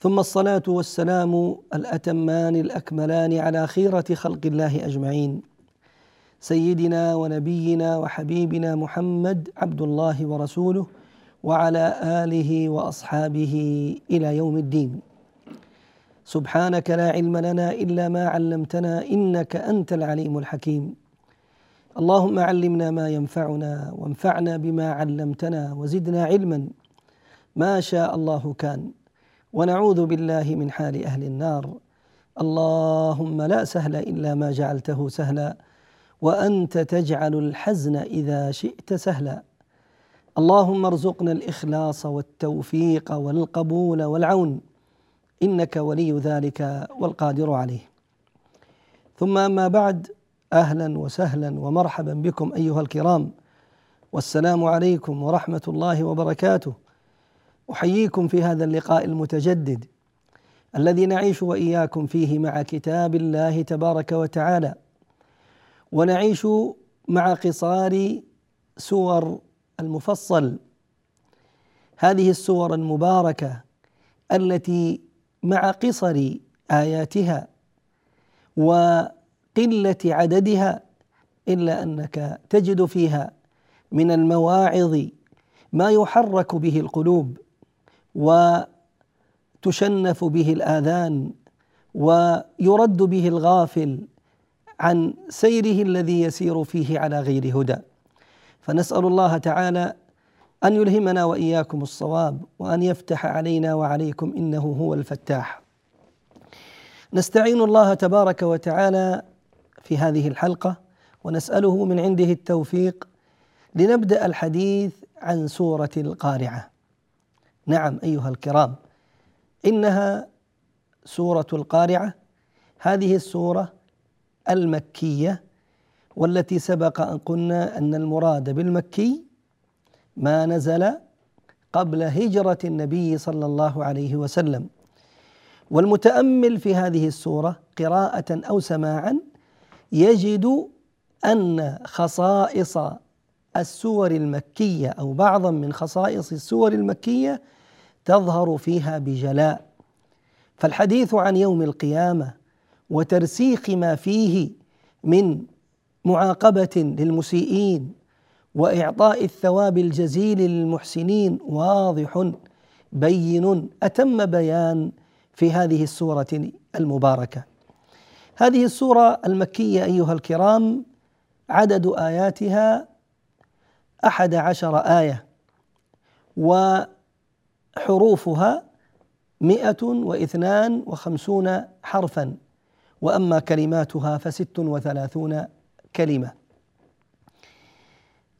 ثم الصلاة والسلام الأتمان الأكملان على خيرة خلق الله أجمعين. سيدنا ونبينا وحبيبنا محمد عبد الله ورسوله وعلى آله وأصحابه إلى يوم الدين. سبحانك لا علم لنا إلا ما علمتنا إنك أنت العليم الحكيم. اللهم علمنا ما ينفعنا وانفعنا بما علمتنا وزدنا علما. ما شاء الله كان. ونعوذ بالله من حال أهل النار. اللهم لا سهل إلا ما جعلته سهلا وأنت تجعل الحزن إذا شئت سهلا. اللهم ارزقنا الإخلاص والتوفيق والقبول والعون إنك ولي ذلك والقادر عليه. ثم أما بعد أهلا وسهلا ومرحبا بكم أيها الكرام. والسلام عليكم ورحمة الله وبركاته. أحييكم في هذا اللقاء المتجدد الذي نعيش وإياكم فيه مع كتاب الله تبارك وتعالى. ونعيش مع قصار سور المفصل. هذه السور المباركة التي مع قصر آياتها و قله عددها إلا أنك تجد فيها من المواعظ ما يحرك به القلوب. وتشنف به الآذان ويرد به الغافل عن سيره الذي يسير فيه على غير هدى. فنسأل الله تعالى أن يلهمنا وإياكم الصواب وأن يفتح علينا وعليكم إنه هو الفتاح. نستعين الله تبارك وتعالى في هذه الحلقة ونسأله من عنده التوفيق لنبدأ الحديث عن سورة القارعة. نعم أيها الكرام إنها سورة القارعة هذه السورة المكية والتي سبق أن قلنا أن المراد بالمكي ما نزل قبل هجرة النبي صلى الله عليه وسلم. والمتأمل في هذه السورة قراءة أو سماعا يجد أن خصائص السور المكية أو بعضا من خصائص السور المكية تظهر فيها بجلاء. فالحديث عن يوم القيامة وترسيخ ما فيه من معاقبة للمسيئين وإعطاء الثواب الجزيل للمحسنين واضح بين أتم بيان في هذه السورة المباركة. هذه السورة المكية أيها الكرام عدد آياتها أحد عشر آية وحروفها مئة وإثنان وخمسون حرفا وأما كلماتها فست وثلاثون كلمة.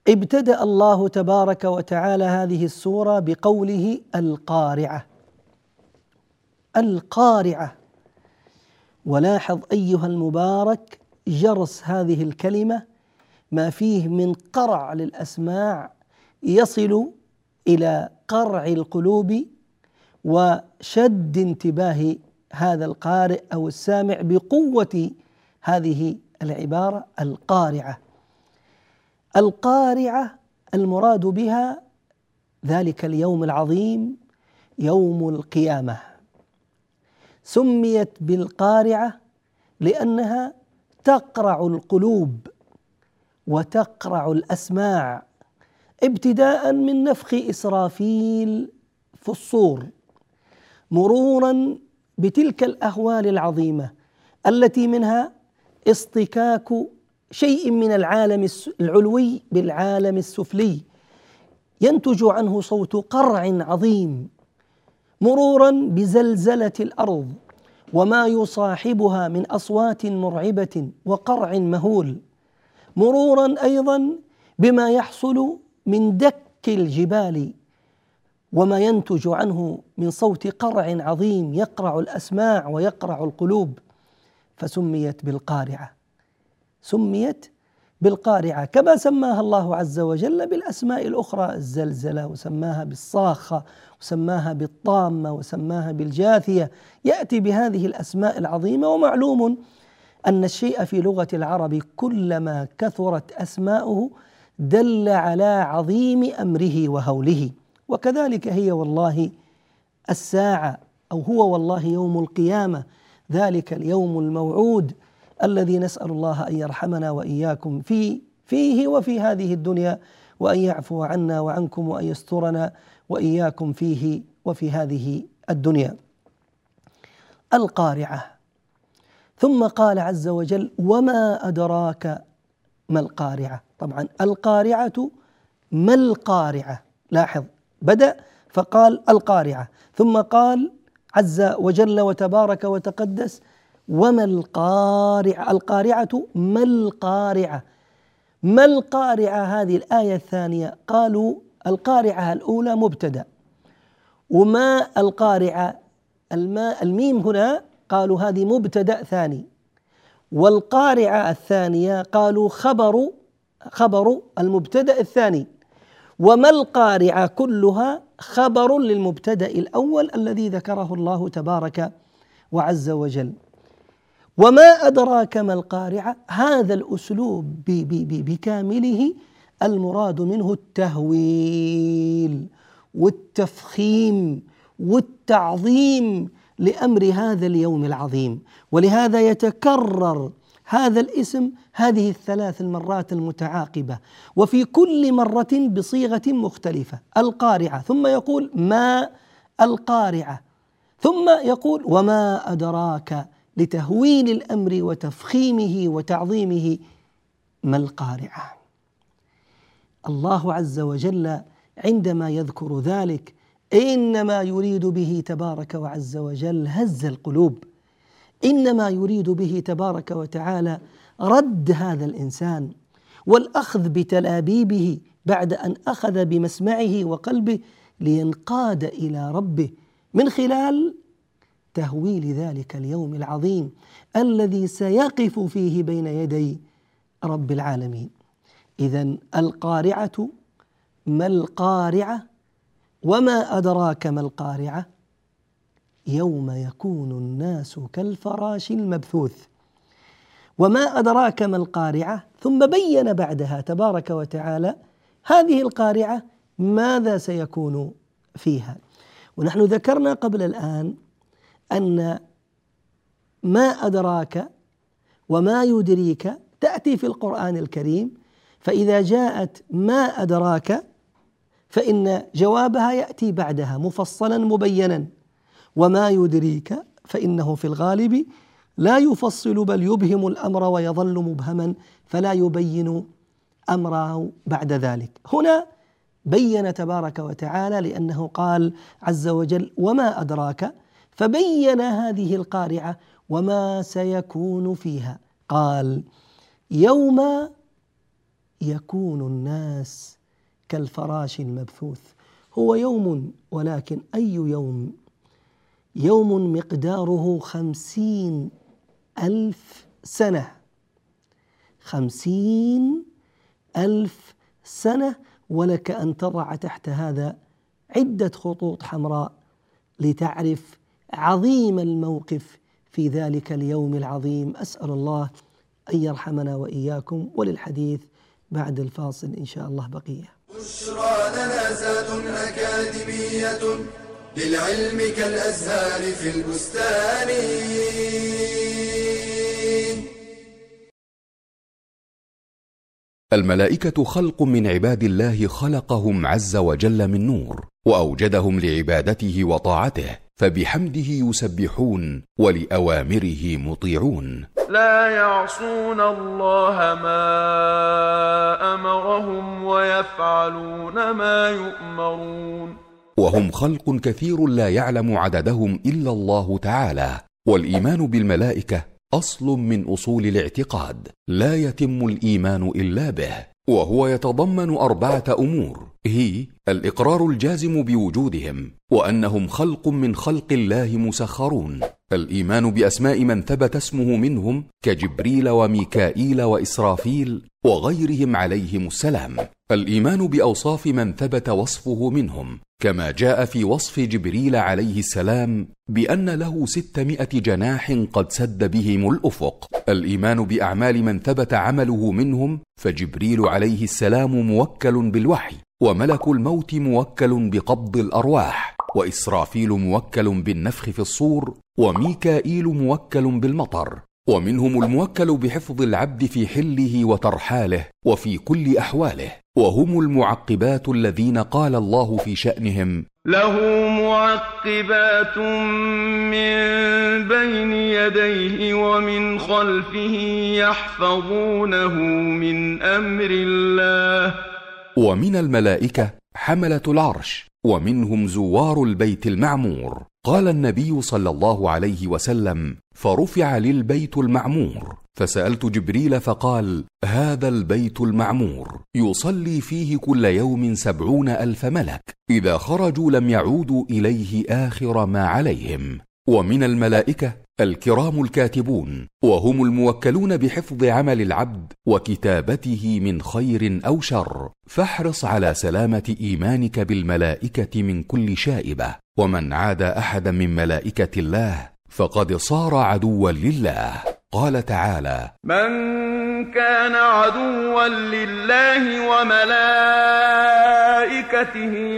ابتدأ الله تبارك وتعالى هذه السورة بقوله القارعة. القارعة. ولاحظ أيها المبارك جرس هذه الكلمة ما فيه من قرع للأسماع يصل إلى قرع القلوب وشد انتباه هذا القارئ أو السامع بقوة هذه العبارة القارعة. القارعة المراد بها ذلك اليوم العظيم يوم القيامة. سميت بالقارعة لأنها تقرع القلوب وتقرع الأسماع. ابتداء من نفخ إسرافيل في الصور مرورا بتلك الأهوال العظيمة التي منها اصطكاك شيء من العالم العلوي بالعالم السفلي ينتج عنه صوت قرع عظيم مرورا بزلزلة الأرض وما يصاحبها من أصوات مرعبة وقرع مهول مرورا أيضا بما يحصل من دك الجبال وما ينتج عنه من صوت قرع عظيم يقرع الأسماع ويقرع القلوب فسميت بالقارعة. سميت بالقارعة. كما سماها الله عز وجل بالأسماء الأخرى الزلزلة وسماها بالصاخة وسماها بالطامة وسماها بالجاثية. يأتي بهذه الأسماء العظيمة ومعلوم أن الشيء في لغة العرب كلما كثرت أسماؤه دل على عظيم أمره وهوله وكذلك هي والله الساعة أو هو والله يوم القيامة ذلك اليوم الموعود الذي نسأل الله أن يرحمنا وإياكم في فيه وفي هذه الدنيا وأن يعفو عنا وعنكم وأن يسترنا وإياكم فيه وفي هذه الدنيا. القارعة ثم قال عز وجل: وما أدراك ما القارعة؟ طبعا القارعة ما القارعة؟ لاحظ بدأ فقال القارعة ثم قال عز وجل وتبارك وتقدس وما القارعة؟ القارعة ما القارعة؟ ما القارعة؟ هذه الآية الثانية. قالوا القارعة الأولى مبتدأ. وما القارعة؟ الماء الميم هنا قالوا هذه مبتدأ ثاني. والقارعة الثانية قالوا خبر خبر المبتدأ الثاني. وما القارعة كلها خبر للمبتدأ الأول الذي ذكره الله تبارك وعز وجل. وما أدراك ما القارعة هذا الأسلوب بكامله المراد منه التهويل والتفخيم والتعظيم لأمر هذا اليوم العظيم. ولهذا يتكرر هذا الاسم هذه الثلاث المرات المتعاقبة. وفي كل مرة بصيغة مختلفة. القارعة ثم يقول ما القارعة. ثم يقول وما أدراك لتهوين الأمر وتفخيمه وتعظيمه. ما القارعة؟ الله عز وجل عندما يذكر ذلك إنما يريد به تبارك وعز وجل هز القلوب. إنما يريد به تبارك وتعالى رد هذا الإنسان والأخذ بتلابيبه بعد أن أخذ بمسمعه وقلبه لينقاد إلى ربه من خلال تهويل ذلك اليوم العظيم الذي سيقف فيه بين يدي رب العالمين. اذا القارعة ما القارعة؟ وما أدراك ما القارعة؟ يوم يكون الناس كالفراش المبثوث. وما أدراك ما القارعة؟ ثم بين بعدها تبارك وتعالى هذه القارعة ماذا سيكون فيها؟ ونحن ذكرنا قبل الآن أن ما أدراك وما يدريك تأتي في القرآن الكريم فإذا جاءت ما أدراك فإن جوابها يأتي بعدها مفصلا مبينا. وما يدريك فإنه في الغالب لا يفصل بل يبهم الأمر ويظل مبهما فلا يبين أمره بعد ذلك. هنا بين تبارك وتعالى لأنه قال عز وجل وما أدراك فبين هذه القارعة وما سيكون فيها. قال يوم يكون الناس كالفراش المبثوث. هو يوم ولكن أي يوم يوم مقداره خمسين ألف سنة خمسين ألف سنة ولك أن تضع تحت هذا عدة خطوط حمراء لتعرف عظيم الموقف في ذلك اليوم العظيم أسأل الله أن يرحمنا وإياكم وللحديث بعد الفاصل إن شاء الله بقية. بشرى أكاديمية للعلم كالأزهار في البستان. الملائكة خلق من عباد الله خلقهم عز وجل من نور وأوجدهم لعبادته وطاعته فبحمده يسبحون ولأوامره مطيعون لا يعصون الله ما أمرهم ويفعلون ما يؤمرون وهم خلق كثير لا يعلم عددهم إلا الله تعالى والإيمان بالملائكة أصل من أصول الاعتقاد لا يتم الإيمان إلا به وهو يتضمن أربعة أمور هي الإقرار الجازم بوجودهم وأنهم خلق من خلق الله مسخرون الإيمان بأسماء من ثبت اسمه منهم كجبريل وميكائيل وإسرافيل وغيرهم عليهم السلام الايمان بأوصاف من ثبت وصفه منهم كما جاء في وصف جبريل عليه السلام بأن له ستمائة جناح قد سد بهم الأفق. الإيمان بأعمال من ثبت عمله منهم فجبريل عليه السلام موكل بالوحي وملك الموت موكل بقبض الأرواح وإسرافيل موكل بالنفخ في الصور وميكائيل موكل بالمطر ومنهم الموكل بحفظ العبد في حله وترحاله وفي كل أحواله. وهم المعقبات الذين قال الله في شأنهم. له معقبات من بين يديه ومن خلفه يحفظونه من أمر الله. ومن الملائكة حملة العرش ومنهم زوار البيت المعمور. قال النبي صلى الله عليه وسلم فرفع للبيت المعمور. فسألت جبريل فقال هذا البيت المعمور يصلي فيه كل يوم سبعون ألف ملك إذا خرجوا لم يعودوا إليه آخر ما عليهم. ومن الملائكة الكرام الكاتبون وهم الموكلون بحفظ عمل العبد وكتابته من خير أو شر فاحرص على سلامة إيمانك بالملائكة من كل شائبة. ومن عاد أحدا من ملائكة الله فقد صار عدوا لله. قال تعالى من كان عدوا لله وملائكته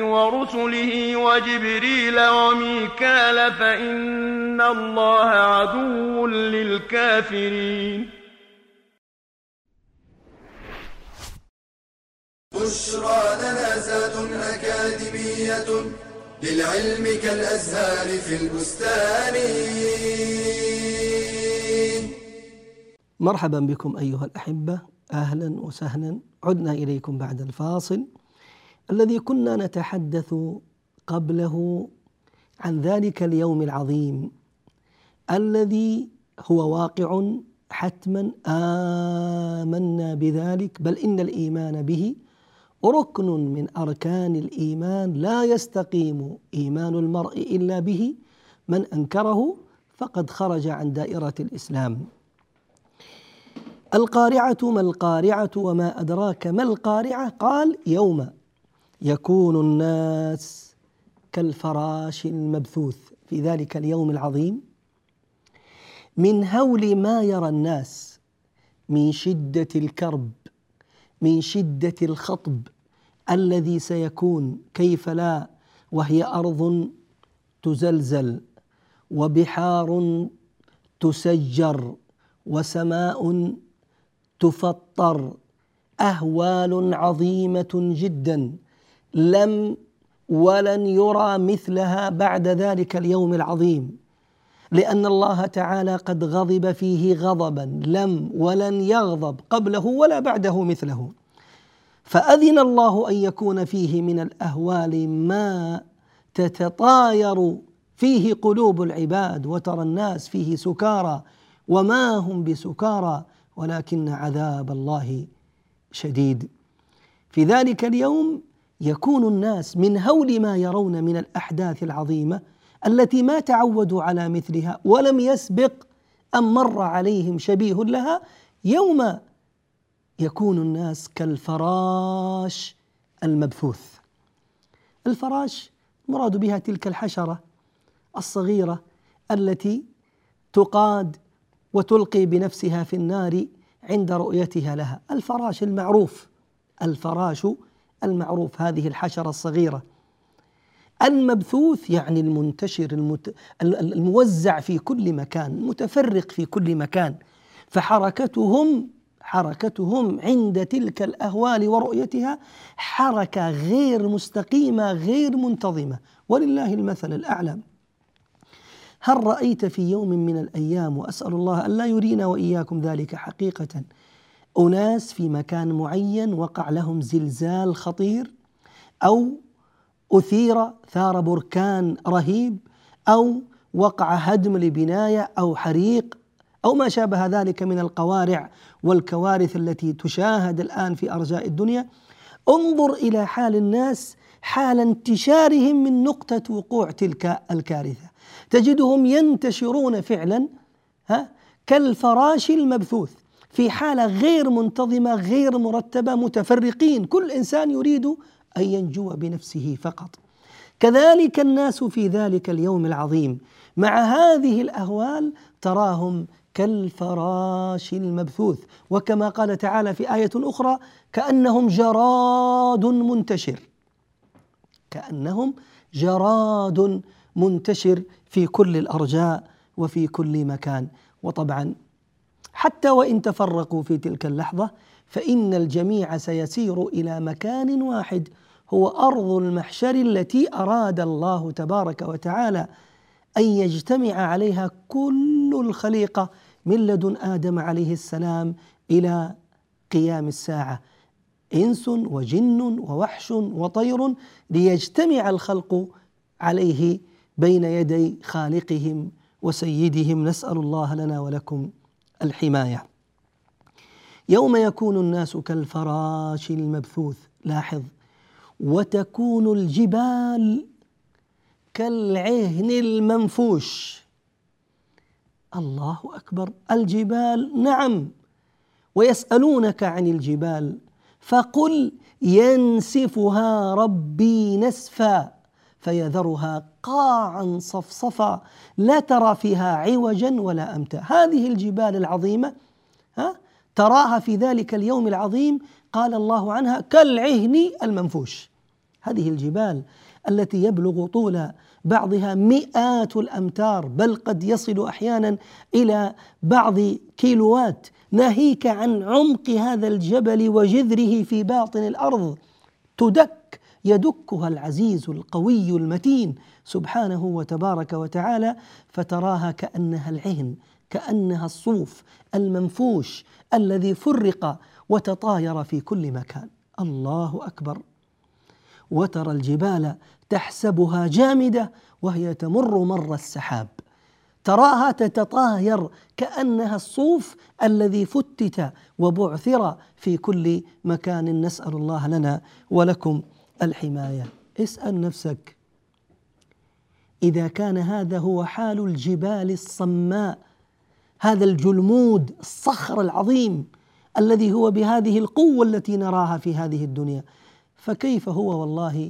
ورسله وجبريل وميكال فإن الله عدو للكافرين. بشرى لنا زاد أكاديمية للعلم كالأزهار في البستان. مرحبا بكم أيها الأحبة. أهلا وسهلا. عدنا إليكم بعد الفاصل. الذي كنا نتحدث قبله عن ذلك اليوم العظيم الذي هو واقع حتما. آمنا بذلك بل إن الإيمان به ركن من أركان الإيمان. لا يستقيم إيمان المرء إلا به. من أنكره فقد خرج عن دائرة الإسلام. القارعة ما القارعة وما أدراك ما القارعة؟ قال يوم يكون الناس كالفراش المبثوث في ذلك اليوم العظيم. من هول ما يرى الناس من شدة الكرب من شدة الخطب الذي سيكون كيف لا وهي أرض تزلزل وبحار تسجر وسماء تفطر أهوال عظيمة جدا لم ولن يرى مثلها بعد ذلك اليوم العظيم. لأن الله تعالى قد غضب فيه غضبا لم ولن يغضب قبله ولا بعده مثله. فأذن الله أن يكون فيه من الأهوال ما تتطاير فيه قلوب العباد وترى الناس فيه سكارى وما هم بسكارى. ولكن عذاب الله شديد. في ذلك اليوم يكون الناس من هول ما يرون من الأحداث العظيمة التي ما تعودوا على مثلها ولم يسبق أن مر عليهم شبيه لها. يوم يكون الناس كالفراش المبثوث. الفراش مراد بها تلك الحشرة الصغيرة التي تقاد وتلقي بنفسها في النار عند رؤيتها لها. الفراش المعروف الفراش المعروف هذه الحشرة الصغيرة. المبثوث يعني المنتشر المت... الموزع في كل مكان متفرق في كل مكان. فحركتهم حركتهم عند تلك الأهوال ورؤيتها حركة غير مستقيمة غير منتظمة. ولله المثل الاعلى هل رأيت في يوم من الأيام وأسأل الله أن لا يرينا وإياكم ذلك حقيقة؟ أناس في مكان معين وقع لهم زلزال خطير أو أثير ثار بركان رهيب أو وقع هدم لبناية أو حريق أو ما شابه ذلك من القوارع والكوارث التي تشاهد الآن في أرجاء الدنيا. انظر إلى حال الناس حال انتشارهم من نقطة وقوع تلك الكارثة. تجدهم ينتشرون فعلا ها كالفراش المبثوث في حالة غير منتظمة غير مرتبة متفرقين. كل إنسان يريد أن ينجو بنفسه فقط. كذلك الناس في ذلك اليوم العظيم. مع هذه الأهوال تراهم كالفراش المبثوث. وكما قال تعالى في آية أخرى كأنهم جراد منتشر. كأنهم جراد منتشر في كل الأرجاء وفي كل مكان. وطبعا حتى وإن تفرقوا في تلك اللحظة فإن الجميع سيسير إلى مكان واحد هو أرض المحشر التي أراد الله تبارك وتعالى أن يجتمع عليها كل الخليقة من لدن آدم عليه السلام إلى قيام الساعة. إنس وجن ووحش وطير ليجتمع الخلق عليه بين يدي خالقهم وسيدهم نسأل الله لنا ولكم الحماية. يوم يكون الناس كالفراش المبثوث لاحظ وتكون الجبال كالعهن المنفوش. الله أكبر الجبال نعم. ويسألونك عن الجبال فقل ينسفها ربي نسفا. فيذرها قاعا صفصفا لا ترى فيها عوجا ولا أمتا. هذه الجبال العظيمة ها تراها في ذلك اليوم العظيم قال الله عنها كالعهن المنفوش. هذه الجبال التي يبلغ طول بعضها مئات الأمتار بل قد يصل أحيانا إلى بعض كيلوات. ناهيك عن عمق هذا الجبل وجذره في باطن الأرض. تدك يدكها العزيز القوي المتين سبحانه وتبارك وتعالى فتراها كأنها العهن كأنها الصوف المنفوش الذي فرق وتطاير في كل مكان. الله أكبر. وترى الجبال تحسبها جامدة وهي تمر مر السحاب. تراها تتطاير كأنها الصوف الذي فتت وبعثر في كل مكان. نسأل الله لنا ولكم الحماية. اسأل نفسك. إذا كان هذا هو حال الجبال الصماء هذا الجلمود الصخر العظيم الذي هو بهذه القوة التي نراها في هذه الدنيا فكيف هو والله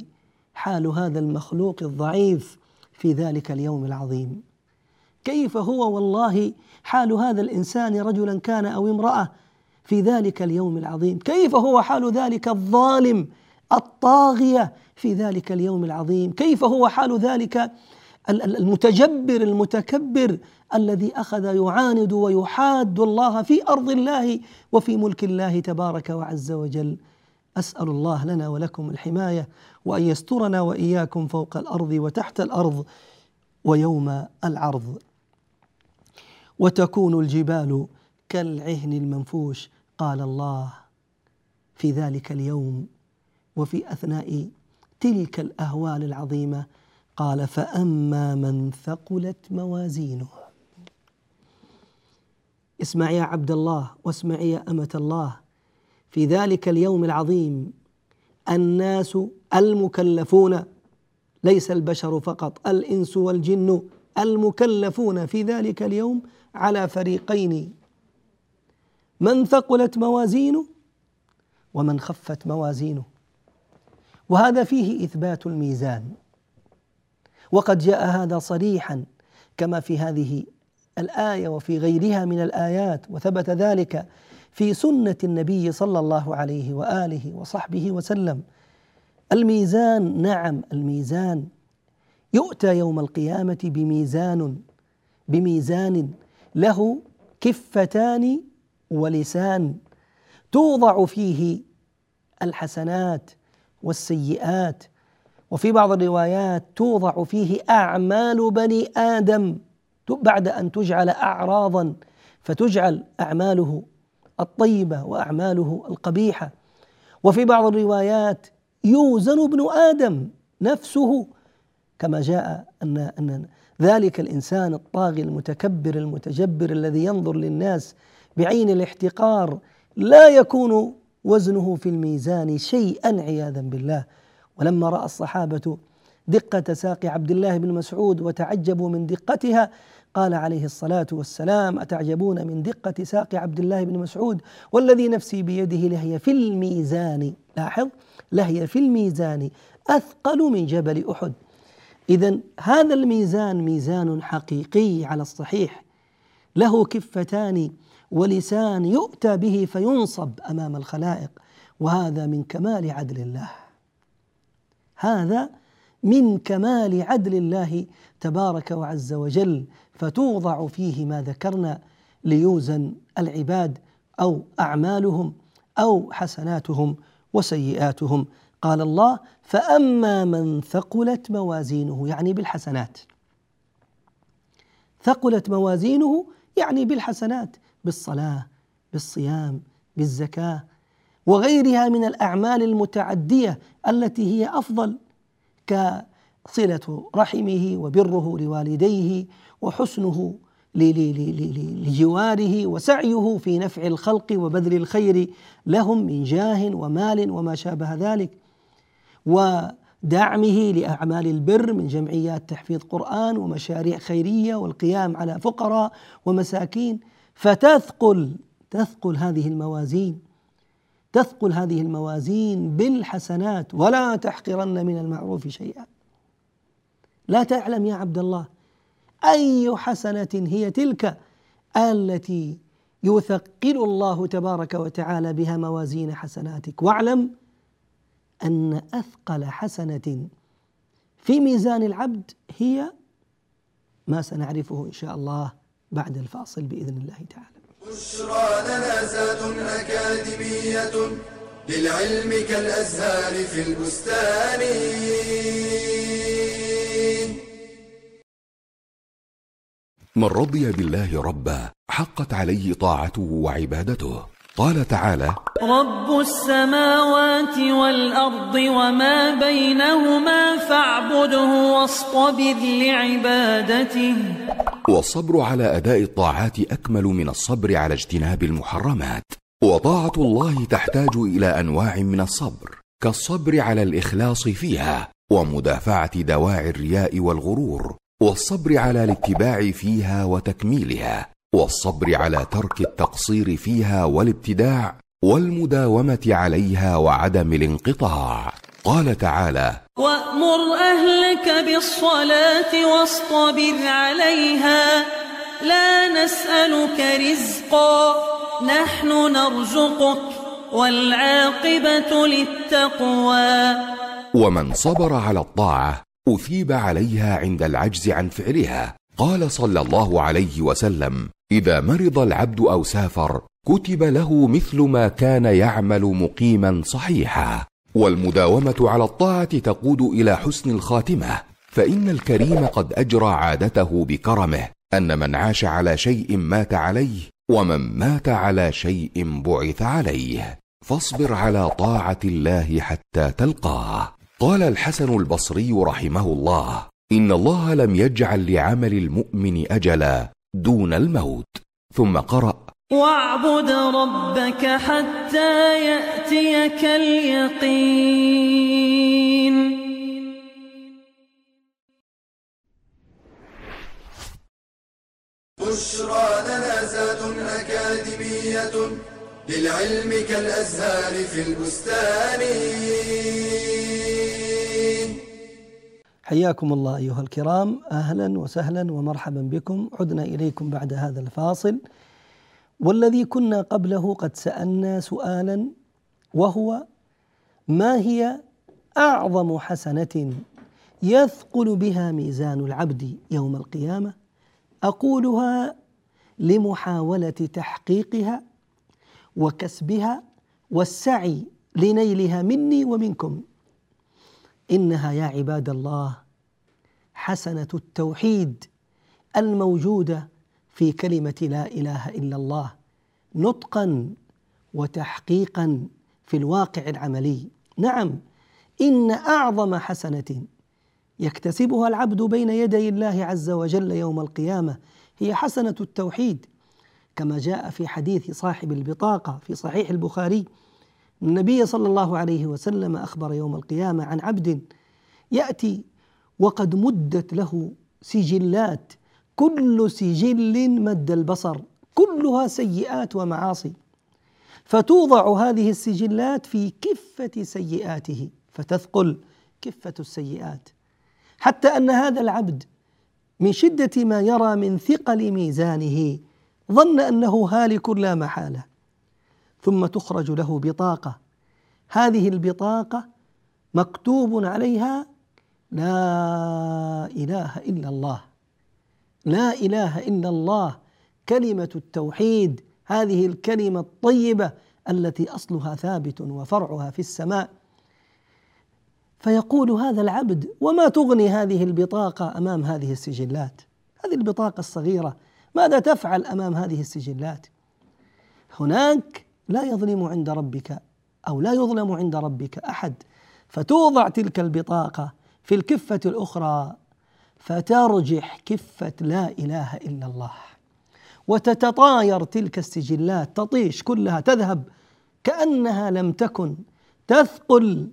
حال هذا المخلوق الضعيف في ذلك اليوم العظيم؟ كيف هو والله حال هذا الإنسان رجلا كان أو امرأة في ذلك اليوم العظيم؟ كيف هو حال ذلك الظالم الطاغية في ذلك اليوم العظيم. كيف هو حال ذلك؟ المتجبر المتكبر الذي أخذ يعاند ويحاد الله في أرض الله وفي ملك الله تبارك وعز وجل. أسأل الله لنا ولكم الحماية وأن يسترنا وإياكم فوق الأرض وتحت الأرض ويوم العرض. وتكون الجبال كالعهن المنفوش. قال الله في ذلك اليوم وفي أثناء تلك الأهوال العظيمة قال فأما من ثقلت موازينه. اسمع يا عبد الله واسمع يا أمة الله. في ذلك اليوم العظيم الناس المكلفون ليس البشر فقط الإنس والجن المكلفون في ذلك اليوم على فريقين. من ثقلت موازينه ومن خفت موازينه. وهذا فيه إثبات الميزان. وقد جاء هذا صريحا كما في هذه الآية وفي غيرها من الآيات وثبت ذلك في سنة النبي صلى الله عليه وآله وصحبه وسلم. الميزان نعم الميزان يؤتى يوم القيامة بميزان بميزان له كفتان ولسان توضع فيه الحسنات والسيئات. وفي بعض الروايات توضع فيه أعمال بني آدم بعد أن تجعل أعراضا فتجعل أعماله الطيبة وأعماله القبيحة. وفي بعض الروايات يوزن ابن آدم نفسه كما جاء أن أن ذلك الإنسان الطاغي المتكبر المتجبر الذي ينظر للناس بعين الاحتقار لا يكون وزنه في الميزان شيئا عياذا بالله. ولما رأى الصحابة دقة ساق عبد الله بن مسعود وتعجبوا من دقتها قال عليه الصلاة والسلام أتعجبون من دقة ساق عبد الله بن مسعود؟ والذي نفسي بيده لهي في الميزان. لاحظ لهي في الميزان أثقل من جبل أحد. اذا هذا الميزان ميزان حقيقي على الصحيح. له كفتان ولسان يؤتى به فينصب أمام الخلائق وهذا من كمال عدل الله. هذا من كمال عدل الله تبارك وعز وجل فتوضع فيه ما ذكرنا ليوزن العباد أو أعمالهم أو حسناتهم وسيئاتهم. قال الله فأما من ثقلت موازينه يعني بالحسنات. ثقلت موازينه يعني بالحسنات. بالصلاة بالصيام بالزكاة وغيرها من الأعمال المتعدية التي هي أفضل كصلة رحمه وبره لوالديه وحسنه لجواره وسعيه في نفع الخلق وبذل الخير لهم من جاه ومال وما شابه ذلك ودعمه لأعمال البر من جمعيات تحفيظ قرآن ومشاريع خيرية والقيام على فقراء ومساكين فتثقل تثقل هذه الموازين تثقل هذه الموازين بالحسنات ولا تحقرن من المعروف شيئا. لا تعلم يا عبد الله أي حسنة هي تلك التي يثقل الله تبارك وتعالى بها موازين حسناتك. واعلم أن أثقل حسنة في ميزان العبد هي ما سنعرفه إن شاء الله. بعد الفاصل بإذن الله تعالى. بشرى لنا زاد أكاديمية للعلم كالأزهار في البستان. من رضي بالله ربا حقت عليه طاعته وعبادته قال تعالى رب السماوات والأرض وما بينهما فاعبده واصطبر لعبادته. والصبر على أداء الطاعات أكمل من الصبر على اجتناب المحرمات. وطاعة الله تحتاج إلى أنواع من الصبر كالصبر على الإخلاص فيها ومدافعة دواعي الرياء والغرور والصبر على الاتباع فيها وتكميلها. والصبر على ترك التقصير فيها والابتداع والمداومة عليها وعدم الانقطاع. قال تعالى وأمر أهلك بالصلاة واصطبر عليها لا نسألك رزقا نحن نرزقك والعاقبة للتقوى. ومن صبر على الطاعة أثيب عليها عند العجز عن فعلها. قال صلى الله عليه وسلم إذا مرض العبد أو سافر كتب له مثل ما كان يعمل مقيما صحيحا. والمداومة على الطاعة تقود إلى حسن الخاتمة. فإن الكريم قد أجرى عادته بكرمه أن من عاش على شيء مات عليه ومن مات على شيء بعث عليه. فاصبر على طاعة الله حتى تلقاه. قال الحسن البصري رحمه الله إن الله لم يجعل لعمل المؤمن أجلا. دون الموت. ثم قرأ. واعبد ربك حتى يأتيك اليقين. بشرى لنا زاد أكاديمية للعلم كالأزهار في البستان. حياكم الله أيها الكرام. أهلا وسهلا ومرحبا بكم. عدنا إليكم بعد هذا الفاصل. والذي كنا قبله قد سألنا سؤالا وهو ما هي أعظم حسنة يثقل بها ميزان العبد يوم القيامة؟ أقولها لمحاولة تحقيقها وكسبها والسعي لنيلها مني ومنكم. إنها يا عباد الله حسنة التوحيد الموجودة في كلمة لا إله إلا الله نطقا وتحقيقا في الواقع العملي. نعم إن أعظم حسنة يكتسبها العبد بين يدي الله عز وجل يوم القيامة هي حسنة التوحيد كما جاء في حديث صاحب البطاقة في صحيح البخاري النبي صلى الله عليه وسلم أخبر يوم القيامة عن عبد يأتي وقد مدت له سجلات كل سجل مد البصر كلها سيئات ومعاصي. فتوضع هذه السجلات في كفة سيئاته فتثقل كفة السيئات. حتى أن هذا العبد من شدة ما يرى من ثقل ميزانه ظن أنه هالك لا محالة. ثم تخرج له بطاقة. هذه البطاقة مكتوب عليها لا إله إلا الله. لا إله إلا الله. كلمة التوحيد هذه الكلمة الطيبة التي أصلها ثابت وفرعها في السماء. فيقول هذا العبد وما تغني هذه البطاقة أمام هذه السجلات؟ هذه البطاقة الصغيرة. ماذا تفعل أمام هذه السجلات؟ هناك لا يظلم عند ربك أو لا يظلم عند ربك أحد. فتوضع تلك البطاقة في الكفة الأخرى فترجح كفة لا إله إلا الله. وتتطاير تلك السجلات تطيش كلها تذهب كأنها لم تكن تثقل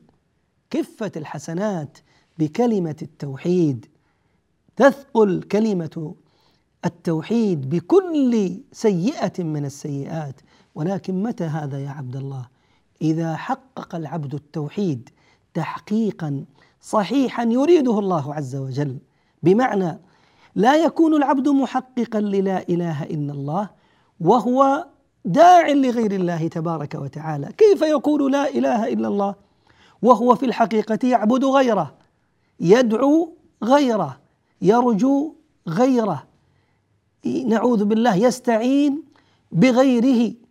كفة الحسنات بكلمة التوحيد تثقل كلمة التوحيد بكل سيئة من السيئات. ولكن متى هذا يا عبد الله؟ إذا حقق العبد التوحيد تحقيقا صحيحا يريده الله عز وجل. بمعنى لا يكون العبد محققا للا إله إلا الله وهو داع لغير الله تبارك وتعالى. كيف يقول لا إله إلا الله؟ وهو في الحقيقة يعبد غيره يدعو غيره يرجو غيره. نعوذ بالله يستعين بغيره.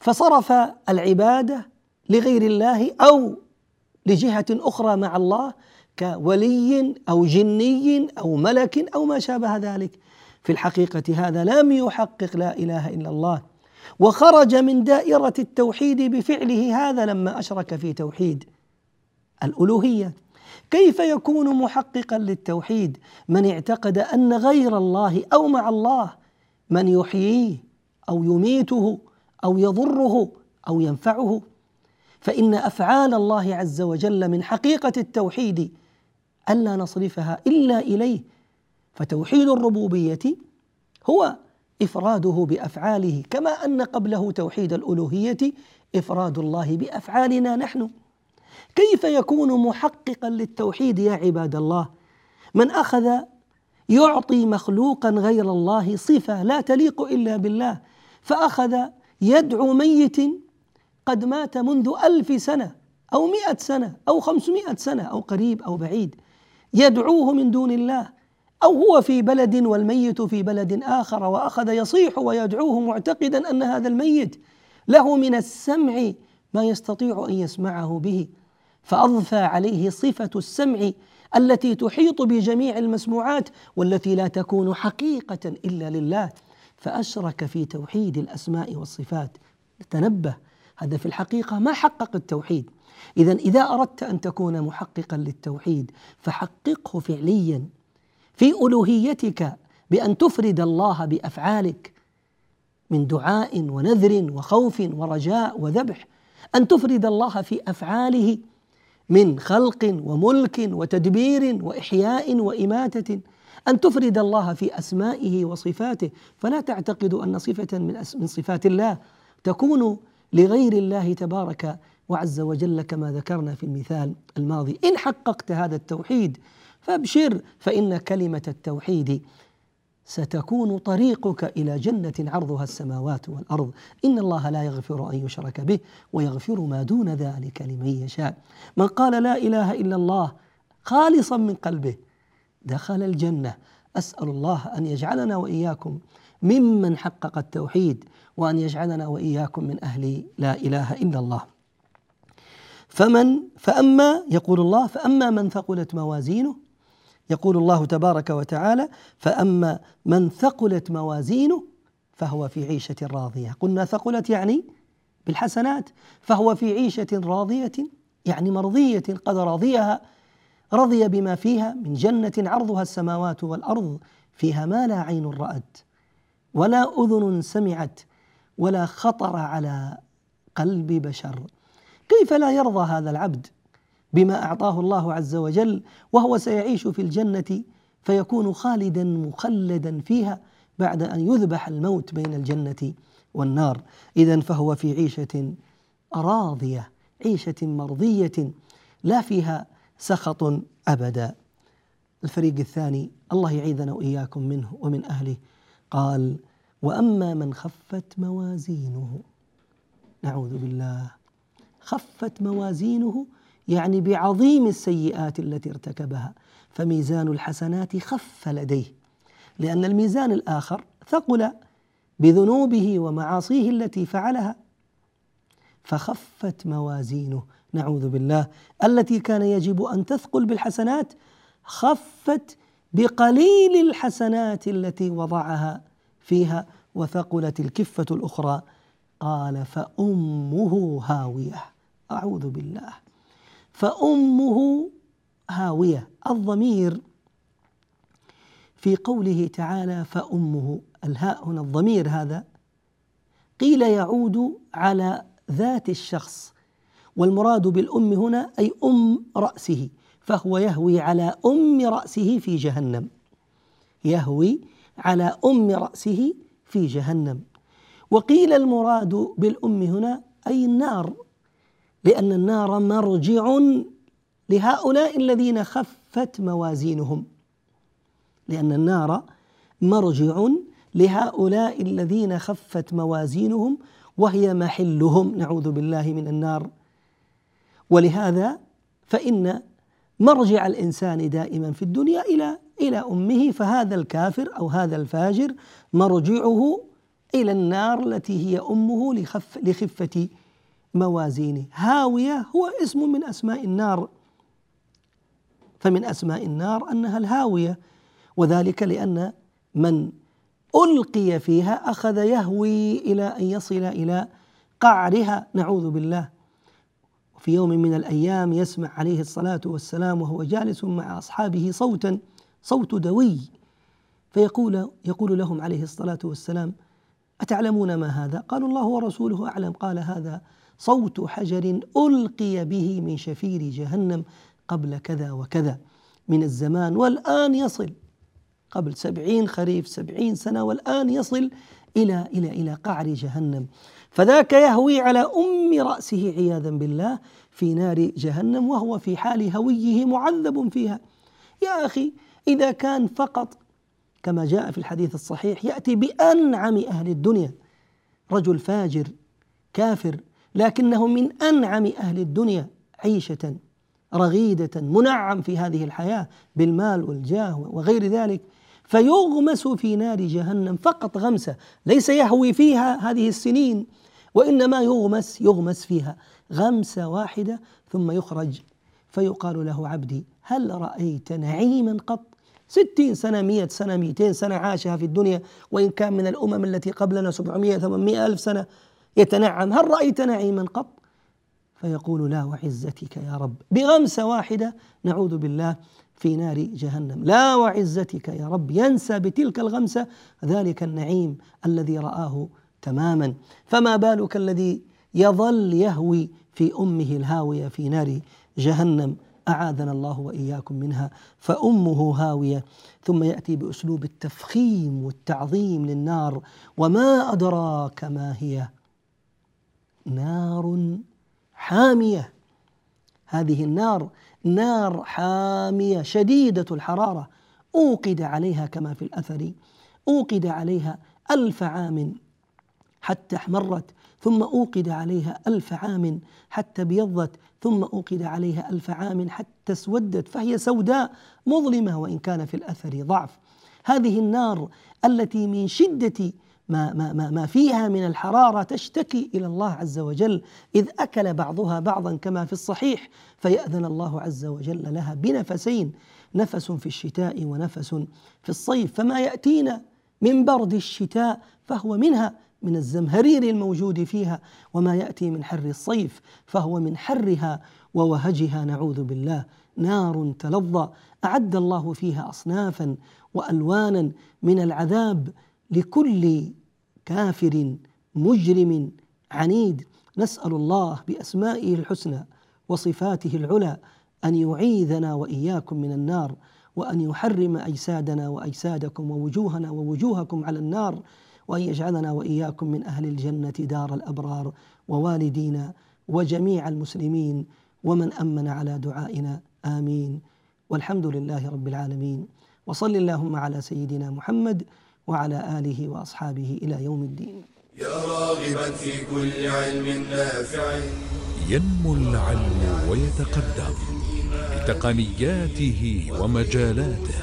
فصرف العبادة لغير الله أو لجهة أخرى مع الله كولي أو جني أو ملك أو ما شابه ذلك. في الحقيقة هذا لم يحقق لا إله إلا الله. وخرج من دائرة التوحيد بفعله هذا لما أشرك في توحيد الألوهية. كيف يكون محققا للتوحيد؟ من اعتقد أن غير الله أو مع الله من يحييه أو يميته أو يضره أو ينفعه. فإن أفعال الله عز وجل من حقيقة التوحيد ألا نصرفها إلا إليه. فتوحيد الربوبية هو إفراده بأفعاله كما أن قبله توحيد الألوهية إفراد الله بأفعالنا نحن. كيف يكون محققا للتوحيد يا عباد الله؟ من أخذ يعطي مخلوقا غير الله صفة لا تليق إلا بالله فأخذ يدعو ميت قد مات منذ ألف سنة أو مئة سنة أو خمسمائة سنة أو قريب أو بعيد. يدعوه من دون الله. أو هو في بلد والميت في بلد آخر وأخذ يصيح ويدعوه معتقدا أن هذا الميت له من السمع ما يستطيع أن يسمعه به. فأضفى عليه صفة السمع التي تحيط بجميع المسموعات والتي لا تكون حقيقة إلا لله. فأشرك في توحيد الأسماء والصفات. تنبه. هذا في الحقيقة ما حقق التوحيد. إذا إذا أردت أن تكون محققا للتوحيد فحققه فعليا. في ألوهيتك بأن تفرد الله بأفعالك من دعاء ونذر وخوف ورجاء وذبح. أن تفرد الله في أفعاله من خلق وملك وتدبير وإحياء وإماتة. أن تفرد الله في أسمائه وصفاته. فلا تعتقد أن صفة من من صفات الله تكون لغير الله تبارك وعز وجل كما ذكرنا في المثال الماضي. إن حققت هذا التوحيد فابشر فإن كلمة التوحيد ستكون طريقك إلى جنة عرضها السماوات والأرض. إن الله لا يغفر أن يشرك به ويغفر ما دون ذلك لمن يشاء. من قال لا إله إلا الله خالصا من قلبه دخل الجنة. أسأل الله أن يجعلنا وإياكم ممن حقق التوحيد وأن يجعلنا وإياكم من أهل لا إله إلا الله. فمن فأما يقول الله فأما من ثقلت موازينه يقول الله تبارك وتعالى فأما من ثقلت موازينه فهو في عيشة راضية. قلنا ثقلت يعني بالحسنات فهو في عيشة راضية يعني مرضية قد رضيها رضي بما فيها من جنة عرضها السماوات والأرض فيها ما لا عين رأت ولا أذن سمعت ولا خطر على قلب بشر. كيف لا يرضى هذا العبد بما أعطاه الله عز وجل وهو سيعيش في الجنة فيكون خالدا مخلدا فيها بعد أن يذبح الموت بين الجنة والنار؟ اذا فهو في عيشة راضية عيشة مرضية لا فيها سخط أبدا. الفريق الثاني الله يعيذنا وإياكم منه ومن أهله قال وأما من خفت موازينه نعوذ بالله. خفت موازينه يعني بعظيم السيئات التي ارتكبها فميزان الحسنات خف لديه لأن الميزان الآخر ثقل بذنوبه ومعاصيه التي فعلها. فخفت موازينه. نعوذ بالله. التي كان يجب أن تثقل بالحسنات خفت بقليل الحسنات التي وضعها فيها وثقلت الكفة الأخرى. قال فأمه هاوية. أعوذ بالله. فأمه هاوية. الضمير في قوله تعالى فأمه. الهاء هنا الضمير هذا. قيل يعود على ذات الشخص. والمراد بالأم هنا أي أم رأسه فهو يهوي على أم رأسه في جهنم. يهوي على أم رأسه في جهنم. وقيل المراد بالأم هنا أي النار لأن النار مرجع لهؤلاء الذين خفت موازينهم. لأن النار مرجع لهؤلاء الذين خفت موازينهم وهي محلهم نعوذ بالله من النار. ولهذا فإن مرجع الإنسان دائما في الدنيا إلى إلى أمه فهذا الكافر أو هذا الفاجر مرجعه إلى النار التي هي أمه لخف لخفة موازينه. هاوية هو اسم من أسماء النار. فمن أسماء النار أنها الهاوية وذلك لأن من ألقي فيها أخذ يهوي إلى أن يصل إلى قعرها. نعوذ بالله. وفي يوم من الأيام يسمع عليه الصلاة والسلام وهو جالس مع أصحابه صوتا صوت دوي. فيقول يقول لهم عليه الصلاة والسلام أتعلمون ما هذا؟ قالوا الله ورسوله أعلم. قال هذا صوت حجر ألقي به من شفير جهنم قبل كذا وكذا. من الزمان والآن يصل. قبل سبعين خريف سبعين سنة والآن يصل إلى إلى إلى قعر جهنم. فذاك يهوي على أم رأسه عياذا بالله في نار جهنم وهو في حال هويه معذب فيها. يا أخي إذا كان فقط كما جاء في الحديث الصحيح يأتي بأنعم أهل الدنيا. رجل فاجر كافر لكنه من أنعم أهل الدنيا عيشة رغيدة منعم في هذه الحياة بالمال والجاه وغير ذلك. فيغمس في نار جهنم فقط غمسة ليس يهوي فيها هذه السنين وإنما يغمس يغمس فيها غمسة واحدة ثم يخرج فيقال له عبدي هل رأيت نعيما قط؟ ستين سنة مئة سنة مئتين سنة عاشها في الدنيا وإن كان من الأمم التي قبلنا سبعمائة ثمانمائة ألف سنة يتنعم هل رأيت نعيما قط؟ فيقول لا وعزتك يا رب. بغمسة واحدة نعوذ بالله في نار جهنم. لا وعزتك يا رب ينسى بتلك الغمسة ذلك النعيم الذي رآه تماما. فما بالك الذي يظل يهوي في أمه الهاوية في نار جهنم؟ أعاذنا الله وإياكم منها. فأمه هاوية. ثم يأتي بأسلوب التفخيم والتعظيم للنار. وما أدراك ما هي؟ نار حامية. هذه النار نار حامية شديدة الحرارة. أوقد عليها كما في الأثر أوقد عليها ألف عام حتى احمرت ثم أوقد عليها ألف عام حتى ابيضت ثم أوقد عليها ألف عام حتى اسودت. فهي سوداء مظلمة وإن كان في الأثر ضعف. هذه النار التي من شدة ما, ما, ما, ما فيها من الحرارة تشتكي إلى الله عز وجل إذ أكل بعضها بعضا كما في الصحيح فيأذن الله عز وجل لها بنفسين نفس في الشتاء ونفس في الصيف. فما يأتينا من برد الشتاء فهو منها من الزمهرير الموجود فيها وما يأتي من حر الصيف فهو من حرها ووهجها. نعوذ بالله نار تلظى أعد الله فيها أصنافا وألوانا من العذاب لكل كافر مجرم عنيد. نسأل الله بأسمائه الحسنى وصفاته العلى أن يعيذنا وإياكم من النار وأن يحرم أجسادنا وأجسادكم ووجوهنا ووجوهكم على النار وأن يجعلنا وإياكم من أهل الجنة دار الأبرار ووالدينا وجميع المسلمين ومن أمن على دعائنا. آمين. والحمد لله رب العالمين. وصل اللهم على سيدنا محمد وعلى آله وأصحابه إلى يوم الدين. يا راغبا في كل علم نافع. ينمو العلم ويتقدم بتقنياته ومجالاته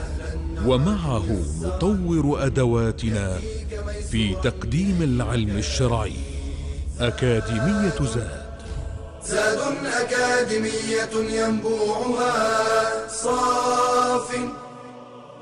ومعه نطور أدواتنا في تقديم العلم الشرعي. أكاديمية زاد. زاد أكاديمية ينبوعها صاف.